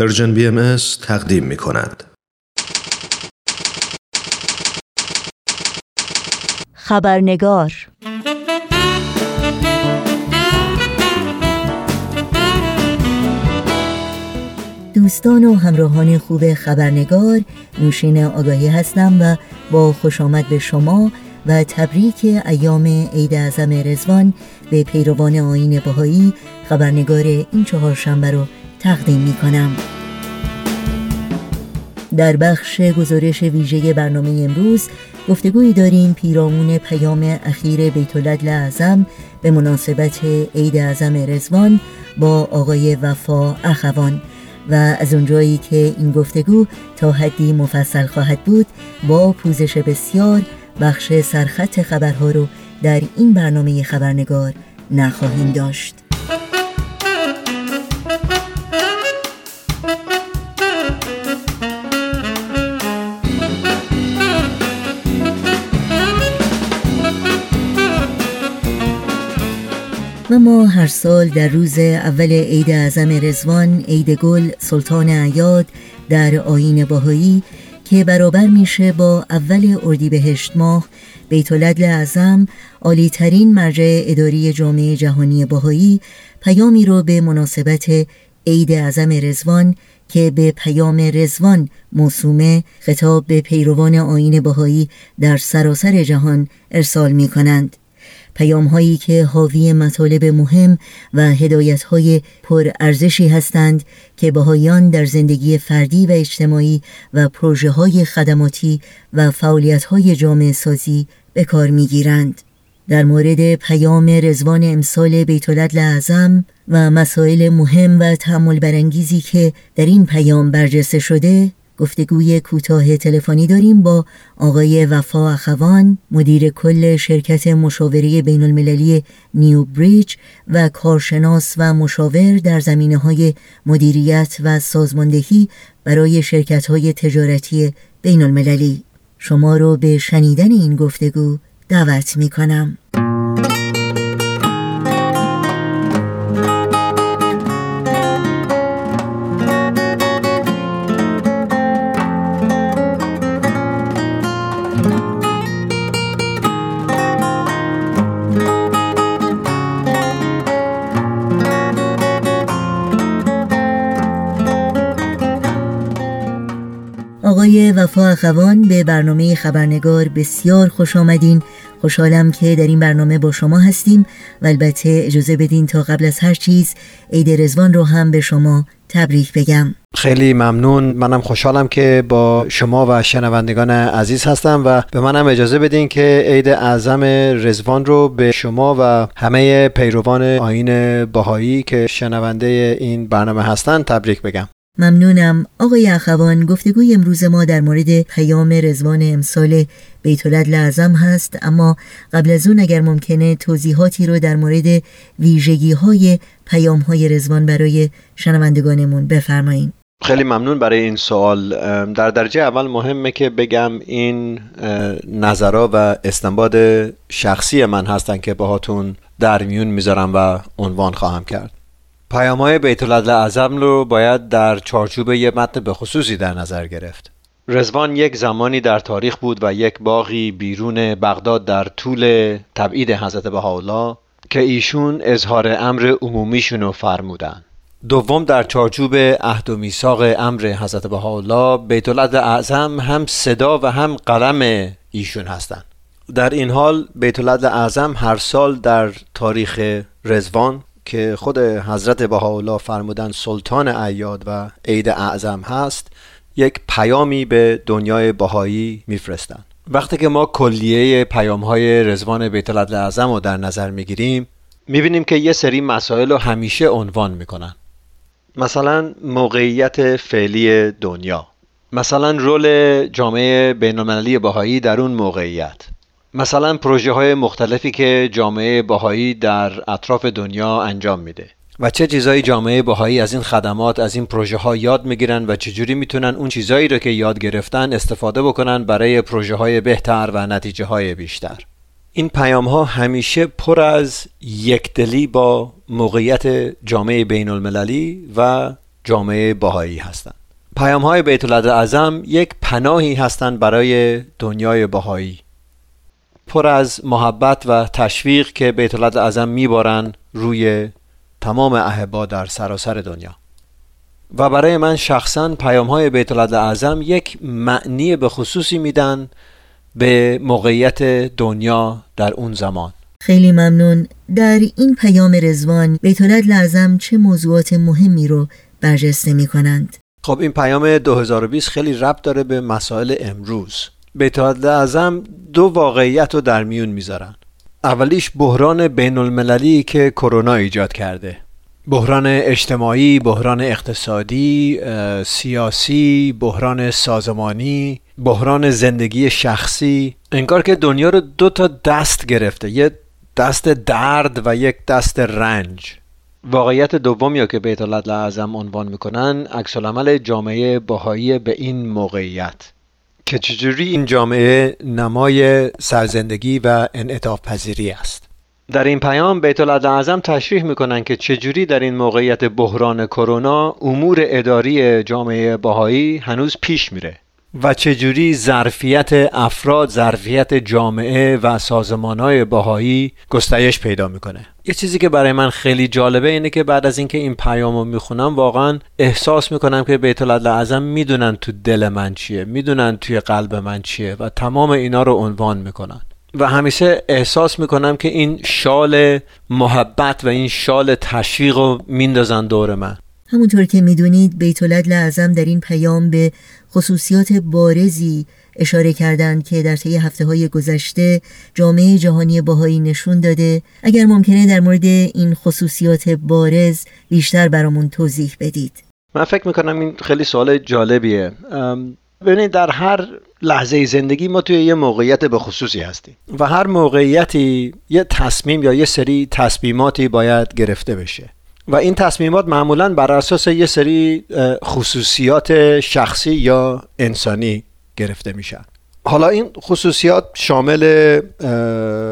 پرژن بی ام تقدیم می کند. خبرنگار دوستان و همراهان خوب خبرنگار نوشین آگاهی هستم و با خوش آمد به شما و تبریک ایام عید اعظم رزوان به پیروان آین بهایی خبرنگار این چهارشنبه رو تقدیم می کنم در بخش گزارش ویژه برنامه امروز گفتگویی داریم پیرامون پیام اخیر بیت اعظم به مناسبت عید اعظم رزوان با آقای وفا اخوان. و از اونجایی که این گفتگو تا حدی مفصل خواهد بود با پوزش بسیار بخش سرخط خبرها رو در این برنامه خبرنگار نخواهیم داشت. و ما هر سال در روز اول عید اعظم رزوان عید گل سلطان عیاد در آین باهایی که برابر میشه با اول اردیبهشت ماه بیت العدل اعظم عالی ترین مرجع اداری جامعه جهانی باهایی پیامی رو به مناسبت عید اعظم رزوان که به پیام رزوان موسومه خطاب به پیروان آین باهایی در سراسر جهان ارسال می کنند. پیام هایی که حاوی مطالب مهم و هدایت های پر ارزشی هستند که بهایان در زندگی فردی و اجتماعی و پروژه های خدماتی و فعالیت های جامعه سازی به کار می گیرند. در مورد پیام رزوان امسال بیت اعظم و مسائل مهم و تعمل برانگیزی که در این پیام برجسته شده گفتگوی کوتاه تلفنی داریم با آقای وفا اخوان مدیر کل شرکت مشاوره بین المللی نیو بریج و کارشناس و مشاور در زمینه های مدیریت و سازماندهی برای شرکت های تجارتی بین المللی شما رو به شنیدن این گفتگو دعوت می کنم. آقای وفا اخوان به برنامه خبرنگار بسیار خوش آمدین. خوشحالم که در این برنامه با شما هستیم. و البته اجازه بدین تا قبل از هر چیز عید رزوان رو هم به شما تبریک بگم. خیلی ممنون. منم خوشحالم که با شما و شنوندگان عزیز هستم و به منم اجازه بدین که عید اعظم رزوان رو به شما و همه پیروان آین باهایی که شنونده این برنامه هستند تبریک بگم. ممنونم. آقای اخوان گفتگوی امروز ما در مورد پیام رزوان امسال بیت لعظم هست اما قبل از اون اگر ممکنه توضیحاتی رو در مورد ویژگی های پیام های رزوان برای شنوندگانمون بفرمایید خیلی ممنون برای این سوال. در درجه اول مهمه که بگم این نظرها و استنباد شخصی من هستن که باهاتون در میون می‌ذارم و عنوان خواهم کرد. پیام های بیت اعظم رو باید در چارچوب یه متن به خصوصی در نظر گرفت. رزوان یک زمانی در تاریخ بود و یک باغی بیرون بغداد در طول تبعید حضرت بهاءالله که ایشون اظهار امر عمومیشون رو فرمودن. دوم در چارچوب عهد و میثاق امر حضرت بهاءالله بیت اعظم هم صدا و هم قلم ایشون هستند. در این حال بیت اعظم هر سال در تاریخ رزوان که خود حضرت بهاءالله فرمودن سلطان عیاد و عید اعظم هست یک پیامی به دنیای بهایی میفرستند. وقتی که ما کلیه پیام های رزوان بیت اعظم رو در نظر می‌گیریم می‌بینیم که یه سری مسائل رو همیشه عنوان می‌کنن. مثلا موقعیت فعلی دنیا. مثلا رول جامعه بینالمللی بهایی در اون موقعیت. مثلا پروژه های مختلفی که جامعه باهایی در اطراف دنیا انجام میده. و چه چیزایی جامعه باهایی از این خدمات از این پروژه ها یاد می‌گیرن و چجوری می‌تونن اون چیزایی رو که یاد گرفتن استفاده بکنن برای پروژه های بهتر و نتیجه های بیشتر. این پیام ها همیشه پر از یکدلی با موقعیت جامعه بین المللی و جامعه باهایی هستند پیام های بیت اعظم یک پناهی هستند برای دنیای باهایی پر از محبت و تشویق که بیت اعظم میبارن روی تمام احبا در سراسر دنیا. و برای من شخصا پیام های بیت اعظم یک معنی به خصوصی میدن به موقعیت دنیا در اون زمان. خیلی ممنون. در این پیام رزوان بیت لازم چه موضوعات مهمی رو برجسته می کنند؟ خب این پیام 2020 خیلی ربط داره به مسائل امروز. بیت اعظم دو واقعیت رو در میون می‌ذارن. اولیش بحران بین المللی که کرونا ایجاد کرده. بحران اجتماعی، بحران اقتصادی، سیاسی، بحران سازمانی، بحران زندگی شخصی. انگار که دنیا رو دو تا دست گرفته. یه دست درد و یک دست رنج. واقعیت دوم یا که بیت اعظم عنوان می‌کنن عکس جامعه باهایی به این موقعیت. که چجوری این جامعه نمای سرزندگی و انعطاف پذیری است؟ در این پیام بیت اعظم تشریح می‌کنن که چجوری در این موقعیت بحران کرونا امور اداری جامعه باهایی هنوز پیش میره. و چجوری ظرفیت افراد ظرفیت جامعه و سازمانهای باهایی گستایش پیدا می‌کنه؟ یه چیزی که برای من خیلی جالبه اینه که بعد از اینکه این پیام رو می‌خونم واقعا احساس می‌کنم که بیت اعظم می‌دونن تو دل من چیه می‌دونن توی قلب من چیه و تمام اینا رو عنوان می‌کنن. و همیشه احساس می‌کنم که این شال محبت و این شال تشویق رو میندازن دور من. همونطور که می‌دونید بیت لعظم در این پیام به خصوصیات بارزی اشاره کردند که در طی هفته های گذشته جامعه جهانی باهایی نشون داده. اگر ممکنه در مورد این خصوصیات بارز بیشتر برامون توضیح بدید. من فکر می‌کنم این خیلی سوال جالبیه. ببینید در هر لحظه زندگی ما توی یه موقعیت به خصوصی هستیم و هر موقعیتی یه تصمیم یا یه سری تصمیماتی باید گرفته بشه. و این تصمیمات معمولا بر اساس یه سری خصوصیات شخصی یا انسانی گرفته میشن. حالا این خصوصیات شامل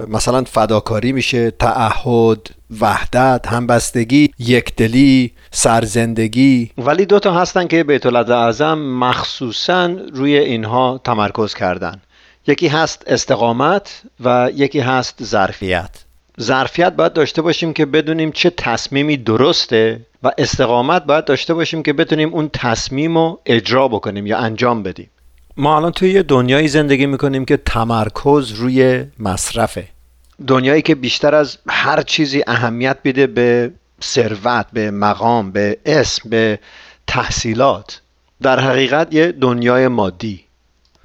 مثلا فداکاری میشه تعهد وحدت همبستگی یکدلی سرزندگی. ولی دو تا هستن که بیت اعظم مخصوصا روی اینها تمرکز کردن. یکی هست استقامت و یکی هست ظرفیت. ظرفیت باید داشته باشیم که بدونیم چه تصمیمی درسته و استقامت باید داشته باشیم که بتونیم اون تصمیم رو اجرا بکنیم یا انجام بدیم. ما الان توی یه دنیایی زندگی می‌کنیم که تمرکز روی مصرفه. دنیایی که بیشتر از هر چیزی اهمیت بیده به ثروت به مقام به اسم به تحصیلات. در حقیقت یه دنیای مادی.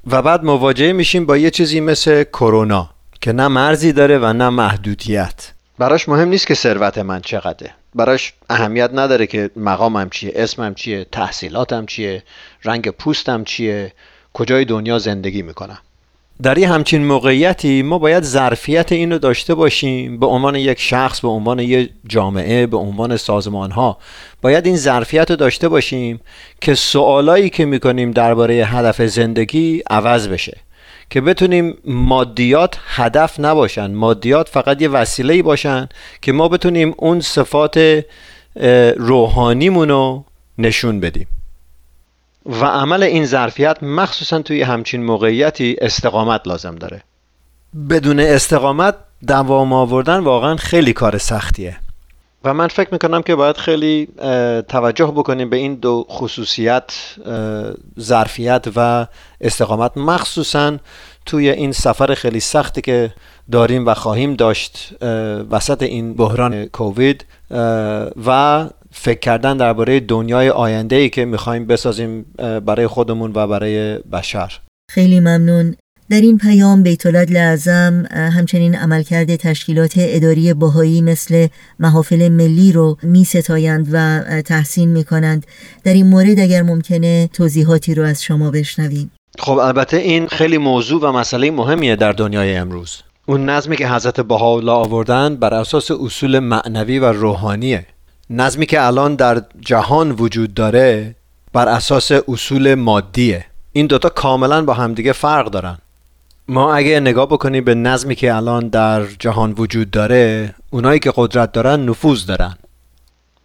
و بعد مواجه میشیم با یه چیزی مثل کرونا. که نه مرزی داره و نه محدودیت. براش مهم نیست که ثروت من چقدره. براش اهمیت نداره که مقامم چیه اسمم چیه تحصیلاتم چیه رنگ پوستم چیه کجای دنیا زندگی می‌کنم. در یه همچین موقعیتی ما باید ظرفیت این رو داشته باشیم. به عنوان یک شخص به عنوان یک جامعه به عنوان سازمان ها باید این ظرفیت رو داشته باشیم که سوالایی که می‌کنیم درباره هدف زندگی عوض بشه. که بتونیم مادیات هدف نباشن. مادیات فقط یه وسیله باشن که ما بتونیم اون صفات روحانیمون رو نشون بدیم. و عمل این ظرفیت مخصوصا توی همچین موقعیتی استقامت لازم داره. بدون استقامت دوام آوردن واقعا خیلی کار سختیه. و من فکر می‌کنم که باید خیلی توجه بکنیم به این دو خصوصیت ظرفیت و استقامت. مخصوصا توی این سفر خیلی سختی که داریم و خواهیم داشت وسط این بحران کووید و فکر کردن درباره دنیای آینده ای که می‌خوایم بسازیم برای خودمون و برای بشر. خیلی ممنون. در این پیام بیت لعظم همچنین عملکرد تشکیلات اداری باهایی مثل محافل ملی رو می ستایند و تحسین می کنند در این مورد اگر ممکنه توضیحاتی رو از شما بشنویم. خب البته این خیلی موضوع و مسئله مهمیه در دنیای امروز. اون نظمی که حضرت بهاءالله آوردن بر اساس اصول معنوی و روحانیه. نظمی که الان در جهان وجود داره بر اساس اصول مادیه. این دوتا کاملا با همدیگه فرق دارن. ما اگه نگاه بکنیم به نظمی که الان در جهان وجود داره اونایی که قدرت دارن نفوذ دارن.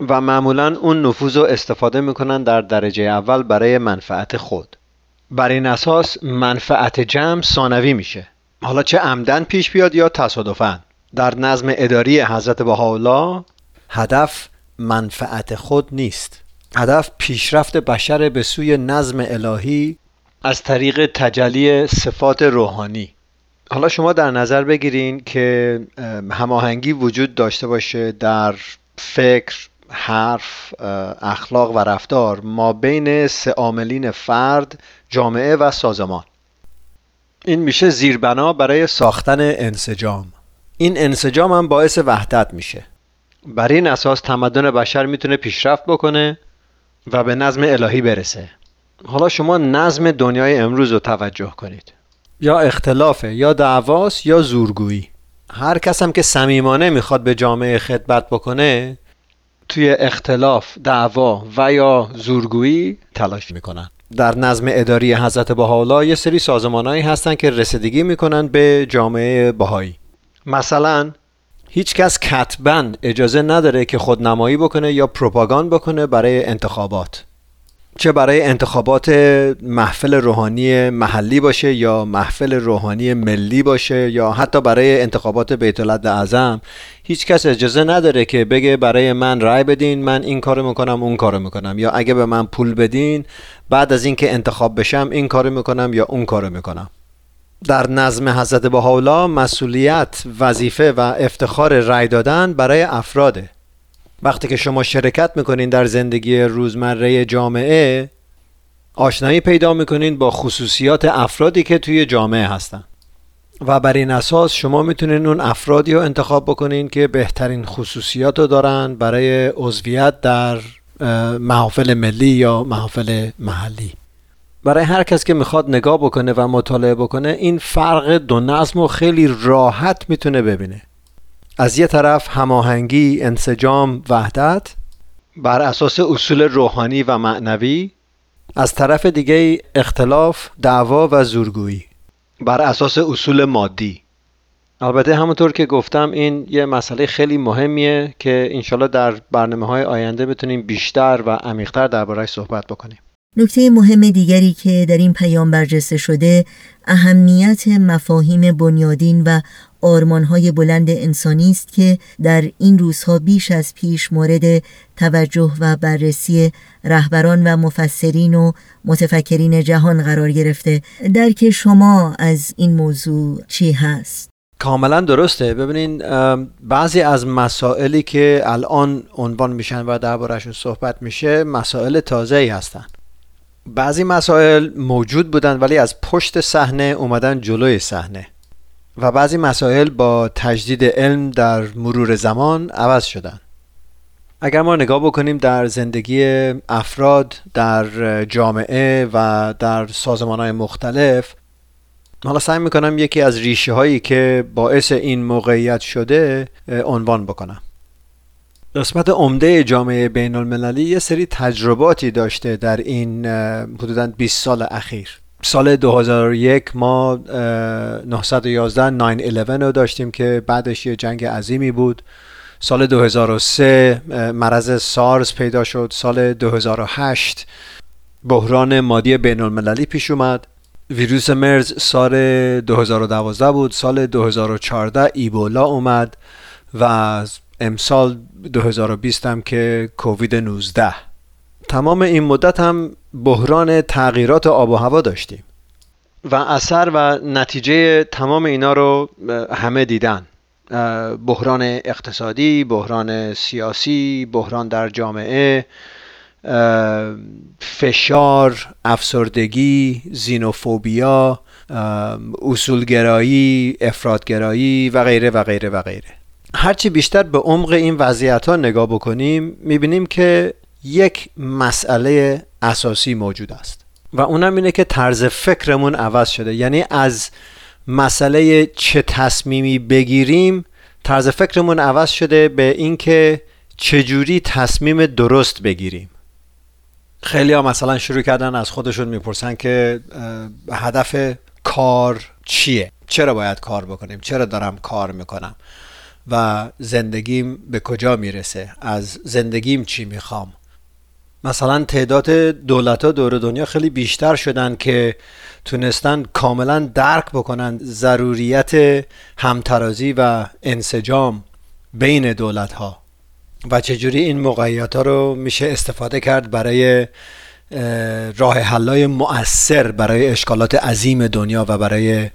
و معمولا اون نفوذ رو استفاده می‌کنن در درجه اول برای منفعت خود. بر این اساس منفعت جمع ثانوی میشه. حالا چه عمدن پیش بیاد یا تصادفا؟ در نظم اداری حضرت بهاءالله هدف منفعت خود نیست. هدف پیشرفت بشر به سوی نظم الهی از طریق تجلی صفات روحانی. حالا شما در نظر بگیرین که هماهنگی وجود داشته باشه در فکر حرف اخلاق و رفتار ما بین سه عاملین فرد جامعه و سازمان. این میشه زیربنا برای ساختن انسجام. این انسجام هم باعث وحدت میشه. بر این اساس تمدن بشر می‌تونه پیشرفت بکنه و به نظم الهی برسه. حالا شما نظم دنیای امروز رو توجه کنید. یا اختلافه یا دعواست یا زورگویی. هر کس هم که صمیمانه می‌خواد به جامعه خدمت بکنه توی اختلاف دعوا و یا زورگویی تلاش می‌کنن. در نظم اداری حضرت بهاءالله یه سری سازمانهایی هستن که رسیدگی می‌کنن به جامعه بهایی. مثلا هیچ کس کتبا اجازه نداره که خودنمایی بکنه یا پروپاگاند بکنه برای انتخابات. چه برای انتخابات محفل روحانی محلی باشه یا محفل روحانی ملی باشه یا حتی برای انتخابات بیت اعظم هیچ کس اجازه نداره که بگه برای من رأی بدین من این کارو می‌کنم اون کارو می‌کنم. یا اگه به من پول بدین بعد از اینکه انتخاب بشم این کارو می‌کنم یا اون کارو می‌کنم. در نظم حضرت بهاءالله مسئولیت وظیفه و افتخار رأی دادن برای افراده وقتی که شما شرکت می‌کنین در زندگی روزمره جامعه آشنایی پیدا می‌کنین با خصوصیات افرادی که توی جامعه هستن. و بر این اساس شما می‌تونین اون افرادی رو انتخاب بکنین که بهترین خصوصیات رو دارن برای عضویت در محافل ملی یا محافل محلی. برای هر کس که می‌خواد نگاه بکنه و مطالعه بکنه این فرق دو نظم رو خیلی راحت می‌تونه ببینه. از یه طرف هماهنگی، انسجام، وحدت. بر اساس اصول روحانی و معنوی. از طرف دیگه اختلاف، دعوا و زورگویی. بر اساس اصول مادی. البته همونطور که گفتم این یه مسئله خیلی مهمیه که انشالله در برنامه های آینده بتونیم بیشتر و عمیقتر دربارهش صحبت بکنیم. نکته مهم دیگری که در این پیام برجسته شده اهمیت مفاهیم بنیادین و آرمانهای بلند انسانی است که در این روزها بیش از پیش مورد توجه و بررسی رهبران و مفسرین و متفکرین جهان قرار گرفته. درک شما از این موضوع چی هست؟ کاملا درسته. ببینین بعضی از مسائلی که الان عنوان میشن و دربارهشون صحبت میشه مسائل تازه ای هستن. بعضی مسائل موجود بودن ولی از پشت صحنه اومدن جلوی صحنه. و بعضی مسائل با تجدید علم در مرور زمان عوض شدن. اگر ما نگاه بکنیم در زندگی افراد در جامعه و در سازمان های مختلف حالا سعی می‌کنم یکی از ریشه هایی که باعث این موقعیت شده عنوان بکنم. قسمت عمده جامعه بین المللی یه سری تجرباتی داشته در این حدودا 20 سال اخیر. سال 2001 ما 911 9-11 رو داشتیم که بعدش یه جنگ عظیمی بود. سال 2003 مرض سارز پیدا شد. سال 2008 بحران مادی بین المللی پیش اومد. ویروس مرز سال 2012 بود. سال 2014 ایبولا اومد و امسال 2020 هم که کووید 19 تمام این مدت هم بحران تغییرات آب و هوا داشتیم و اثر و نتیجه تمام اینا رو همه دیدن. بحران اقتصادی، بحران سیاسی، بحران در جامعه فشار، افسردگی، زینوفوبیا، اصولگرایی، افرادگرایی و غیره و غیره و غیره. هرچی بیشتر به عمق این وضعیت ها نگاه بکنیم می‌بینیم که یک مسئله اساسی موجود است. و اونم اینه که طرز فکرمون عوض شده. یعنی از مسئله چه تصمیمی بگیریم طرز فکرمون عوض شده به اینکه چجوری تصمیم درست بگیریم. خیلی ها مثلا شروع کردن از خودشون می‌پرسن که هدف کار چیه؟ چرا باید کار بکنیم؟ چرا دارم کار می‌کنم؟ و زندگیم به کجا می‌رسه؟ از زندگیم چی می‌خوام؟ مثلا تعداد دولت ها دور دنیا خیلی بیشتر شدن که تونستن کاملا درک بکنن ضروریت همترازی و انسجام بین دولت ها و چجوری این موقعیت ها رو میشه استفاده کرد برای راه حلای مؤثر برای اشکالات عظیم دنیا و برای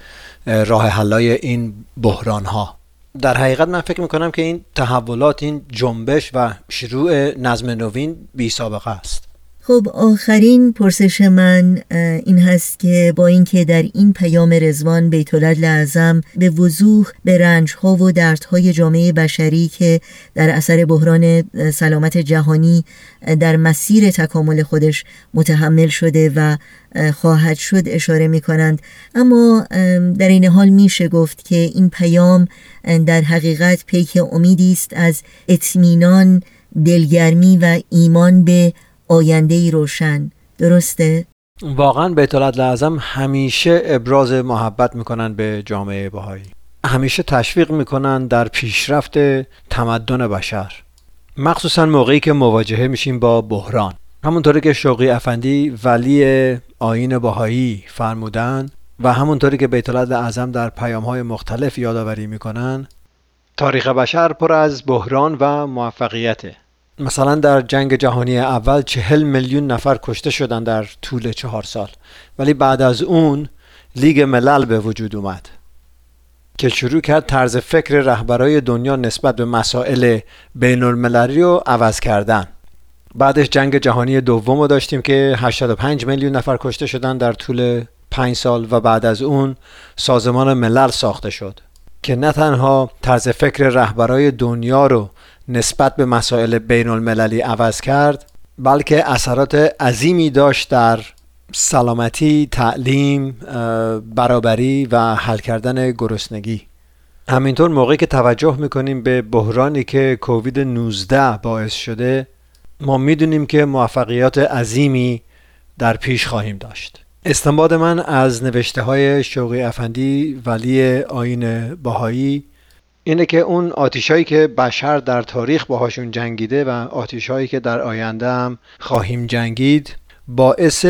راه حلای این بحران ها در حقیقت من فکر می‌کنم که این تحولات این جنبش و شروع نظم نوین بی سابقه است. خب آخرین پرسش من این هست که با اینکه در این پیام رزوان بیت لعظم به وضوح به رنجها و دردهای جامعه بشری که در اثر بحران سلامت جهانی در مسیر تکامل خودش متحمل شده و خواهد شد اشاره می کنند اما در این حال میشه گفت که این پیام در حقیقت پیک امیدی است از اطمینان دلگرمی و ایمان به آینده روشن. درسته؟ واقعا بیت لازم همیشه ابراز محبت می‌کنن به جامعه بهایی. همیشه تشویق می‌کنن در پیشرفت تمدن بشر. مخصوصا موقعی که مواجهه میشیم با بحران. همونطوری که شوقی افندی ولی آین بهایی فرمودن و همونطوری که بیت اعظم در پیام های مختلف یادآوری می‌کنن تاریخ بشر پر از بحران و موفقیته. مثلا در جنگ جهانی اول چهل میلیون نفر کشته شدن در طول چهار سال. ولی بعد از اون لیگ ملل به وجود اومد. که شروع کرد طرز فکر رهبرای دنیا نسبت به مسائل بین المللی رو عوض کردن. بعدش جنگ جهانی دوم رو داشتیم که 85 میلیون نفر کشته شدن در طول 5 سال و بعد از اون سازمان ملل ساخته شد. که نه تنها طرز فکر رهبرای دنیا رو نسبت به مسائل بین المللی عوض کرد بلکه اثرات عظیمی داشت در سلامتی، تعلیم، برابری و حل کردن گرسنگی. همینطور موقعی که توجه می‌کنیم به بحرانی که کووید 19 باعث شده ما می‌دونیم که موفقیات عظیمی در پیش خواهیم داشت. استنباد من از نوشته های شوقی افندی ولی آین باهایی اینه که اون آتیشایی که بشر در تاریخ باهاشون جنگیده و آتیشهایی که در آینده هم خواهیم جنگید باعث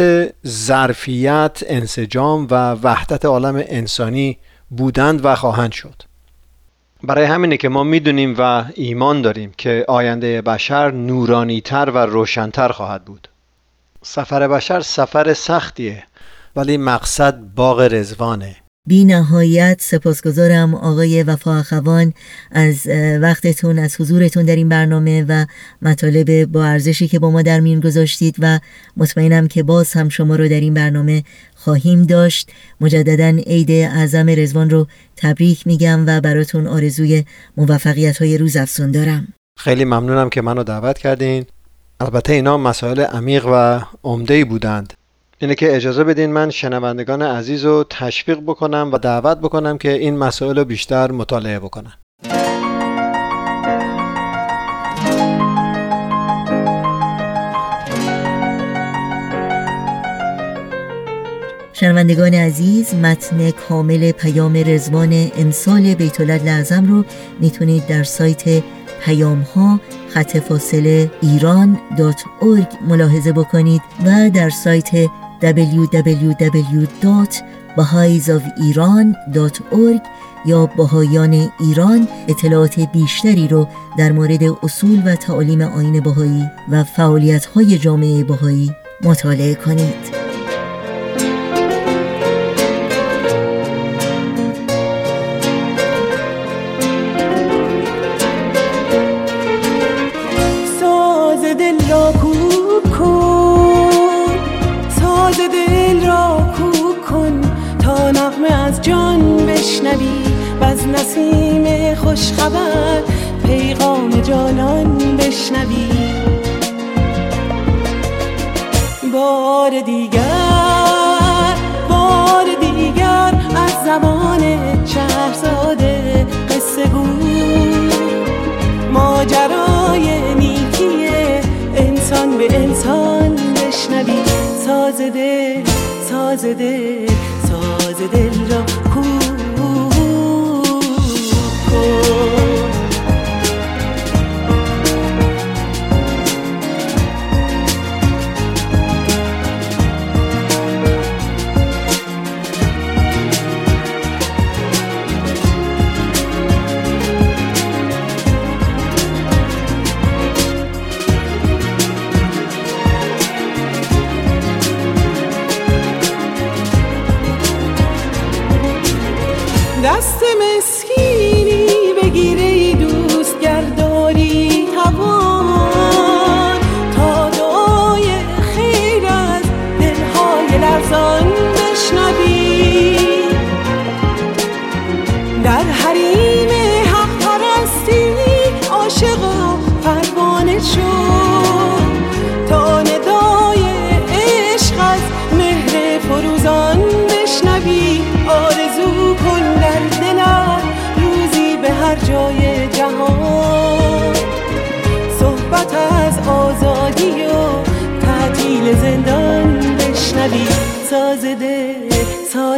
ظرفیت، انسجام و وحدت عالم انسانی بودند و خواهند شد. برای همینه که ما می‌دونیم و ایمان داریم که آینده بشر نورانیتر و روشنتر خواهد بود. سفر بشر سفر سختیه ولی مقصد باغ رزوانه بی نهایت سپاسگزارم آقای وفا اخوان از وقتتون از حضورتون در این برنامه و مطالب با ارزشی که با ما در میون گذاشتید و مطمئنم که باز هم شما رو در این برنامه خواهیم داشت. مجددا عید اعظم رزوان رو تبریک میگم و براتون آرزوی موفقیت های روز افسون دارم. خیلی ممنونم که منو دعوت کردین. البته اینا مسائل عمیق و عمده بودند. اینه که اجازه بدین من شنوندگان عزیز رو تشویق بکنم و دعوت بکنم که این مسائل رو بیشتر مطالعه بکنن. شنوندگان عزیز متن کامل پیام رزوان امسال بیت لعظم رو می‌تونید در سایت پیام ها خط فاصله ایران ملاحظه بکنید و در سایت www.bahaisofiran.org یا بهایان ایران اطلاعات بیشتری رو در مورد اصول و تعالیم آین بهایی و فعالیت جامعه بهایی مطالعه کنید. نسیم خوشخبر پیغام جانان بشنوی. بار دیگر بار دیگر از زمان چهرزاده قصه گو ماجرای نیکی انسان به انسان بشنوی. ساز دل.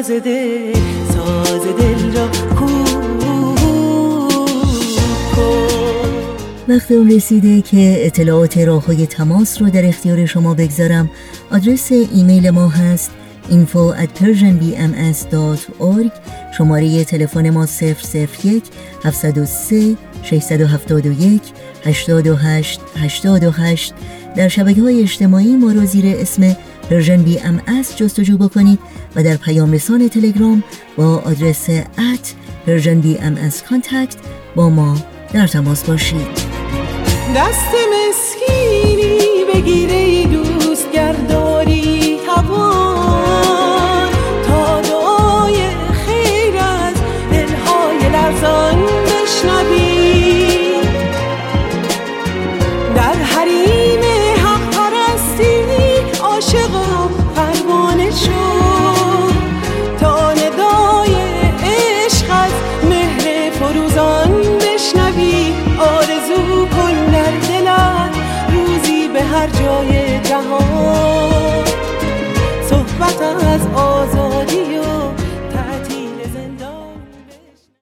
ساز دل ساز دل را وقت اون رسیده که اطلاعات راه های تماس رو در اختیار شما بگذارم. آدرس ایمیل ما هست info at persianbms.org شماره تلفن ما 001 703 671 828 828 در شبکه های اجتماعی ما رو زیر اسم پرژن بی ام از جستجو بکنید و در پیام رسان تلگرام با آدرس ات پرژن بی ام از کانتکت با ما در تماس باشید. دست مسکینی بگیره دوست